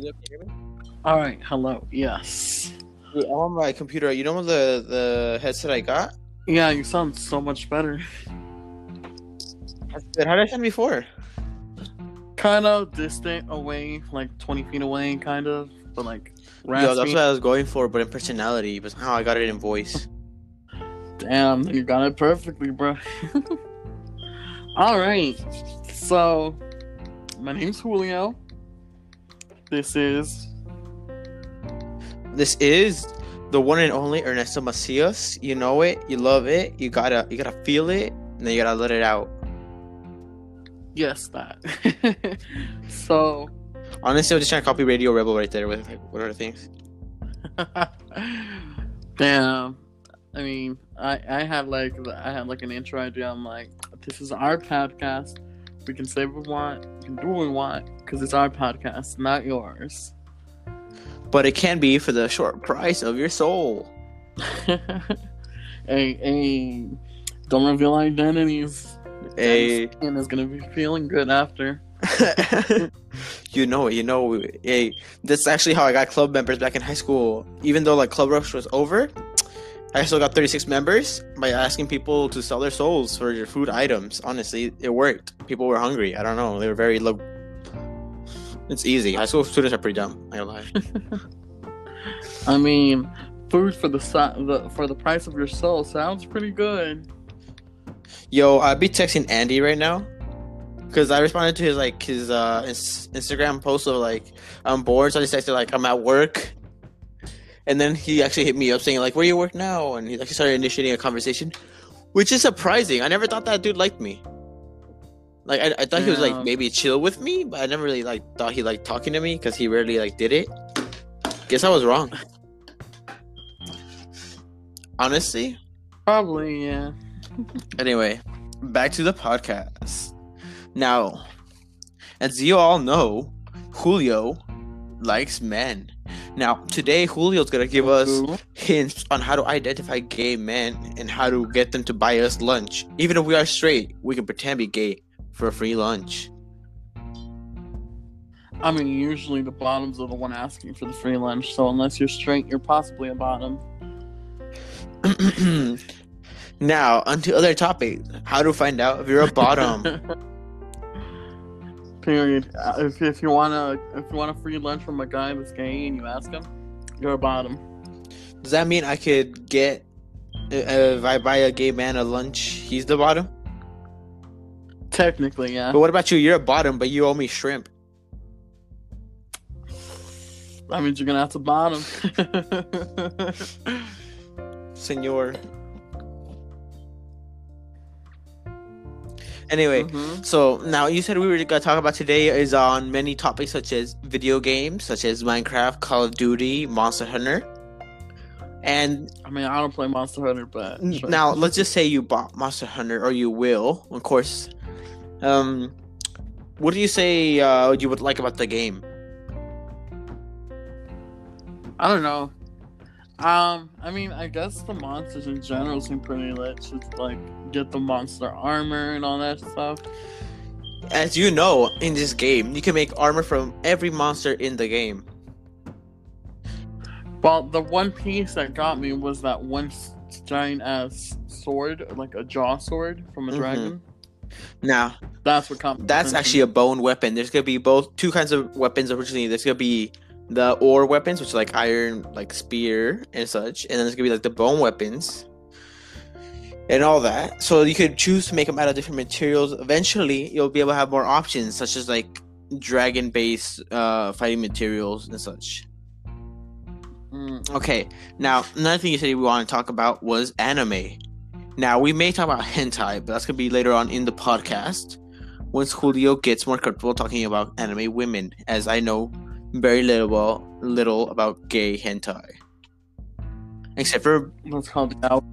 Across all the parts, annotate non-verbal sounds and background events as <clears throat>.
Julio, can you hear me? All right. Hello. Yes. Dude, I'm on my computer. You know the the headset I got? Yeah, you sound so much better. That's good. How did I sound before? Kind of distant away, like 20 feet away, kind of, but like Yo, that's what I was going for, but in personality. But how I got it in voice. Damn, you got it perfectly, bro. <laughs> All right. So, my name's Julio. This is This is the one and only Ernesto Macias. You know it, you love it, you gotta you gotta feel it, and then you gotta let it out. yes that. <laughs> so, Honestly, I'm just trying to copy Radio Rebel right there with like what other things. <laughs> damn. I mean, I I had like I had like an intro idea. I'm like, this is our podcast. We can say what we want. We can do what we want because it's our podcast, not yours. <laughs> But it can be for the short price of your soul. <laughs> hey, hey, don't reveal identities. A And is gonna be feeling good after. <laughs> you know it, you know hey, that's actually how I got club members back in high school. Even though like Club Rush was over, I still got 36 members by asking people to sell their souls for your food items. Honestly, it worked. People were hungry. I don't know. They were very low. It's easy. High school students are pretty dumb. I lie. <laughs> I mean, food for the, the for the price of your soul sounds pretty good. Yo, I'd be texting Andy right now because I responded to his like his uh ins- Instagram post of like I'm bored, so I just texted like I'm at work, and then he actually hit me up saying like Where you work now? And he like started initiating a conversation, which is surprising. I never thought that dude liked me. Like I, I thought he was like maybe chill with me, but I never really like thought he liked talking to me because he rarely like did it. Guess I was wrong. Honestly, Probably, yeah. Anyway, back to the podcast. Now, as you all know, Julio likes men. Now, today Julio's gonna give us hints on how to identify gay men and how to get them to buy us lunch. Even if we are straight, we can pretend to be gay for a free lunch. I mean, usually the bottoms are the one asking for the free lunch, so unless you're straight, you're possibly a bottom. <clears throat> now, onto other topics. How to find out if you're a bottom. <laughs> Period. Uh, If, if you wanna if you want a free lunch from a guy that's gay and you ask him, you're a bottom. Does that mean I could get uh, if I buy a gay man a lunch, he's the bottom? Technically, yeah. But what about you? You're a bottom, but you owe me shrimp. That means you're gonna have to bottom. <laughs> Senor. Anyway, Mhm. so now you said we were gonna talk about today is on many topics such as video games, such as Minecraft, Call of Duty, Monster Hunter. And I mean, I don't play Monster Hunter, but sure. now let's just say you bought Monster Hunter, or you will, of course. Um, what do you say uh, you would like about the game? I don't know. Um, I mean, I guess the monsters in general seem pretty lit. Just like get the monster armor and all that stuff. As you know, in this game, you can make armor from every monster in the game. Well, the one piece that got me was that one giant ass sword, like a jaw sword from a Mhm. dragon. Now, That's what. That's actually a bone weapon. There's gonna be both two kinds of weapons originally. There's gonna be the ore weapons, which like iron, like spear and such, and then there's gonna be like the bone weapons and all that. So you could choose to make them out of different materials. Eventually, you'll be able to have more options, such as like dragon-based uh, fighting materials and such. Mm, Okay, now another thing you said we want to talk about was anime. Now we may talk about <laughs> hentai, but that's gonna be later on in the podcast once Julio gets more comfortable talking about anime women, as I know very little little about gay hentai. Except for that's called out.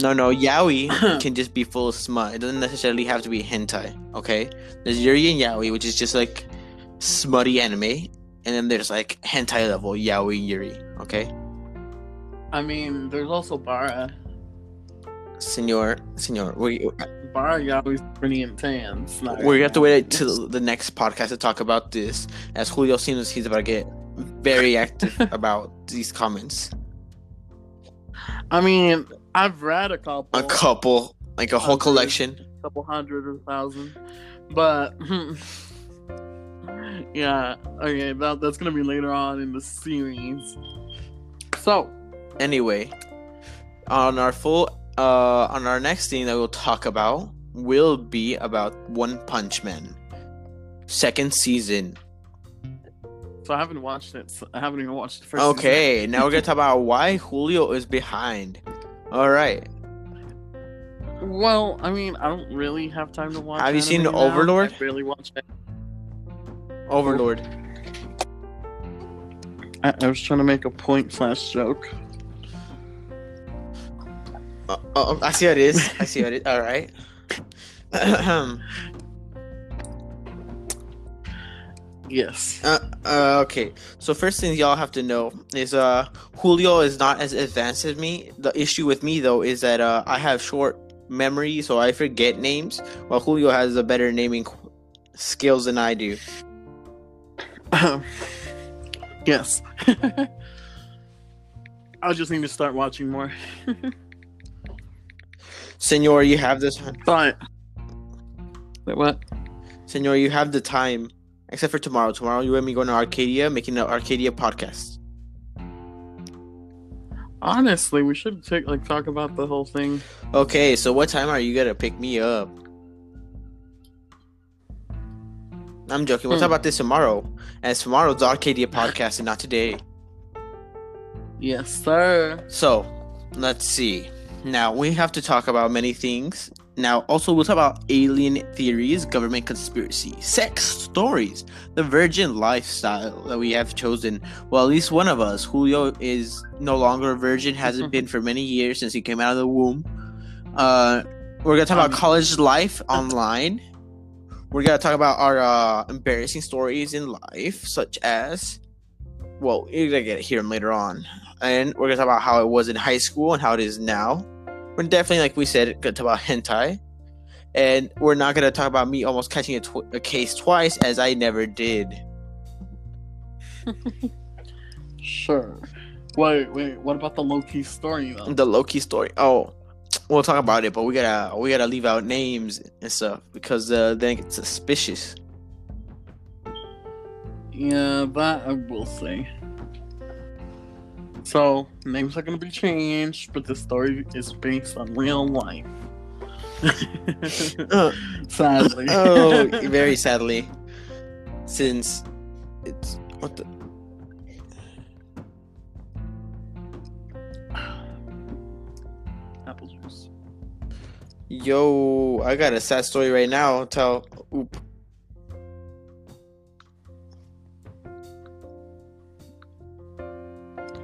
no no yaoi <coughs> can just be full of smut. It doesn't necessarily have to be hentai. Okay, there's yuri and yaoi, which is just like smutty anime, and then there's like hentai level yaoi yuri. Okay. I mean, there's also Bara. Senor, senor, we, you're always pretty intense. We have to wait till the next podcast to talk about this, as Julio seems he's about to get very <laughs> active about these comments. I mean, I've read a couple, A couple, like a whole Hundred. collection. couple hundred or thousand, but <laughs> yeah, okay, that, that's gonna be later on in the series. So, Anyway, on our full, uh, on our next thing that we'll talk about will be about One Punch Man, second season. so I haven't watched it. So I haven't even watched the first. season. Okay, now we're gonna talk about <laughs> why Julio is behind. All right, Well, I mean, I don't really have time to watch. Have you seen now. Overlord? I barely watch it. Overlord. I, I was trying to make a point slash joke. Uh, oh, I see how it is. I see how it is. All right. <clears throat> Yes. Uh, uh, okay. So first thing y'all have to know is uh Julio is not as advanced as me. The issue with me though is that uh I have short memory, so I forget names, while Julio has a better naming qu- skills than I do. <clears throat> yes. <laughs> I just need to start watching more. <laughs> Senor, you have this. But wait, what? Senor, you have the time, except for tomorrow. Tomorrow you and me going to Arcadia, making an Arcadia podcast. Honestly, we should take like talk about the whole thing. Okay, so what time are you gonna pick me up? I'm joking. We'll talk Hmm. about this tomorrow. As tomorrow's the Arcadia podcast and not today. Yes, sir. So, let's see. Now, we have to talk about many things. Now, also, we'll talk about alien theories, government conspiracy, sex stories, the virgin lifestyle that we have chosen. Well, at least one of us, Julio, is no longer a virgin, hasn't <laughs> been for many years since he came out of the womb. Uh, we're going to talk about Um, college life online. We're going to talk about our uh, embarrassing stories in life, such as. Well, you're going to get to hear them later on and we're gonna talk about how it was in high school and how it is now. We're definitely, like we said, gonna talk about hentai, and we're not gonna talk about me almost catching a, tw- a case twice, as I never did. Sure. Wait, wait. What about the low key story though? The Loki story. Oh, we'll talk about it, but we gotta we gotta leave out names and stuff because uh, then it gets suspicious. Yeah, that I will say. So names are gonna be changed, but the story is based on real life. Uh, <laughs> Sadly. oh, <laughs> very sadly, since it's what the Apple juice. yo. I got a sad story right now. Tell. Oop.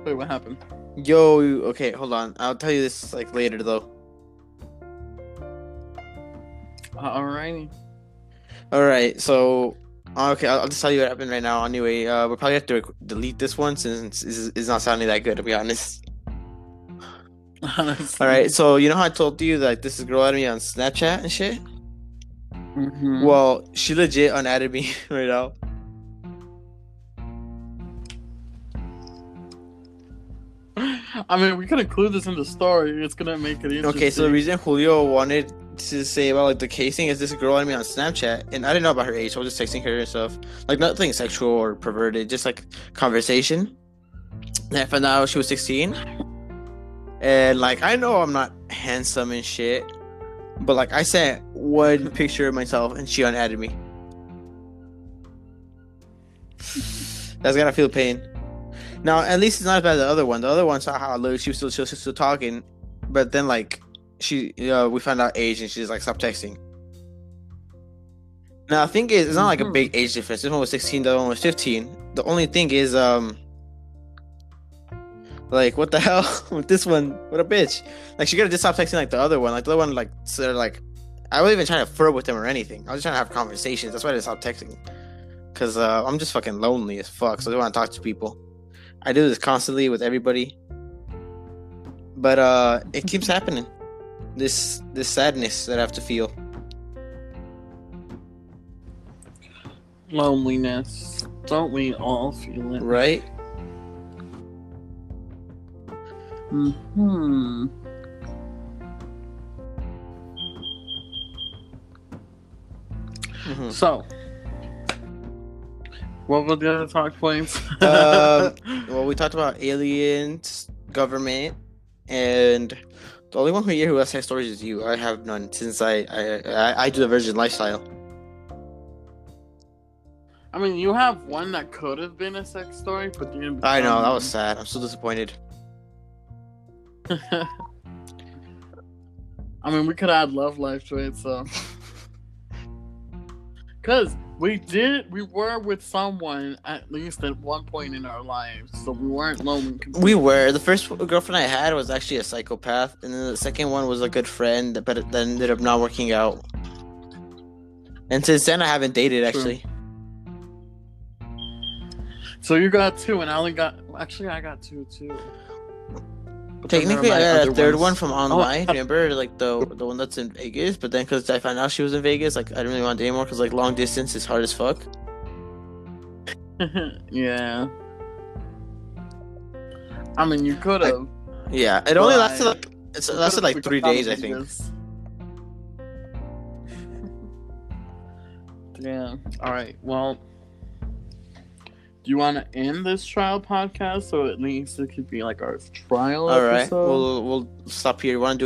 Wait, what happened? Yo, okay, hold on. I'll tell you this like later though. Alrighty. All right, so okay, I'll, I'll just tell you what happened right now. Anyway, uh, we'll probably have to delete this one since it's, it's not sounding that good to be honest. <laughs> Honestly. All right, so you know how I told you that this is girl added me on Snapchat and shit. Mhm. Well, she legit unadded me <laughs> right now. I mean, we can include this in the story. It's gonna make it interesting. Okay, so the reason Julio wanted to say about like the casing is this girl added me on Snapchat, and I didn't know about her age. So I was just texting her and stuff, like nothing sexual or perverted, just like conversation. And I found out she was 16, and like I know I'm not handsome and shit, but like I sent one picture of myself, and she unadded me. That's gotta feel pain. Now, at least it's not as bad as the other one. The other one saw how I looked. She was still, she was still talking, but then like she, uh, we found out age, and she's like, stop texting. Now, I think is, it's not like a Mhm. big age difference. This one was 16, the other one was 15. The only thing is, um, like, what the <laughs> hell with this one? What a bitch! Like, she gotta just stop texting like the other one. Like the other one, like, sort of like, I wasn't even trying to flirt with them or anything. I was just trying to have conversations. That's why I just stopped texting. Cause uh, I'm just fucking lonely as fuck, so I don't want to talk to people. I do this constantly with everybody, but uh, it keeps happening. this this sadness that I have to feel. Loneliness. Don't we all feel it? Right? Hmm. Mm-hmm. So, what were the other talk points? Um, <laughs> Well, we talked about aliens, government, and the only one who here who has sex stories is you. I have none since I I I, I do the virgin lifestyle. I mean, you have one that could have been a sex story, but you. I know that was sad. I'm so disappointed. <laughs> I mean, we could add love life to it, so. <laughs> Because we did, we were with someone at least at one point in our lives, so we weren't lonely. We were the first girlfriend I had was actually a psychopath, and then the second one was a good friend, but it then ended up not working out. And since then, I haven't dated True. actually. So you got two, and I only got. Actually, I got two too. But then there Technically, I got a third ones. one from oh, online. I- Remember, like the the one that's in Vegas. But then, because I found out she was in Vegas, like I didn't really want to date anymore. Because like long distance is hard as fuck. <laughs> yeah. I mean, you could have. Yeah, it only lasted like it's, it lasted like three days, I think. <laughs> Yeah. All right. Well, do you want to end this trial podcast so at least it could be like our trial All right, episode? we'll we'll stop here. You want to do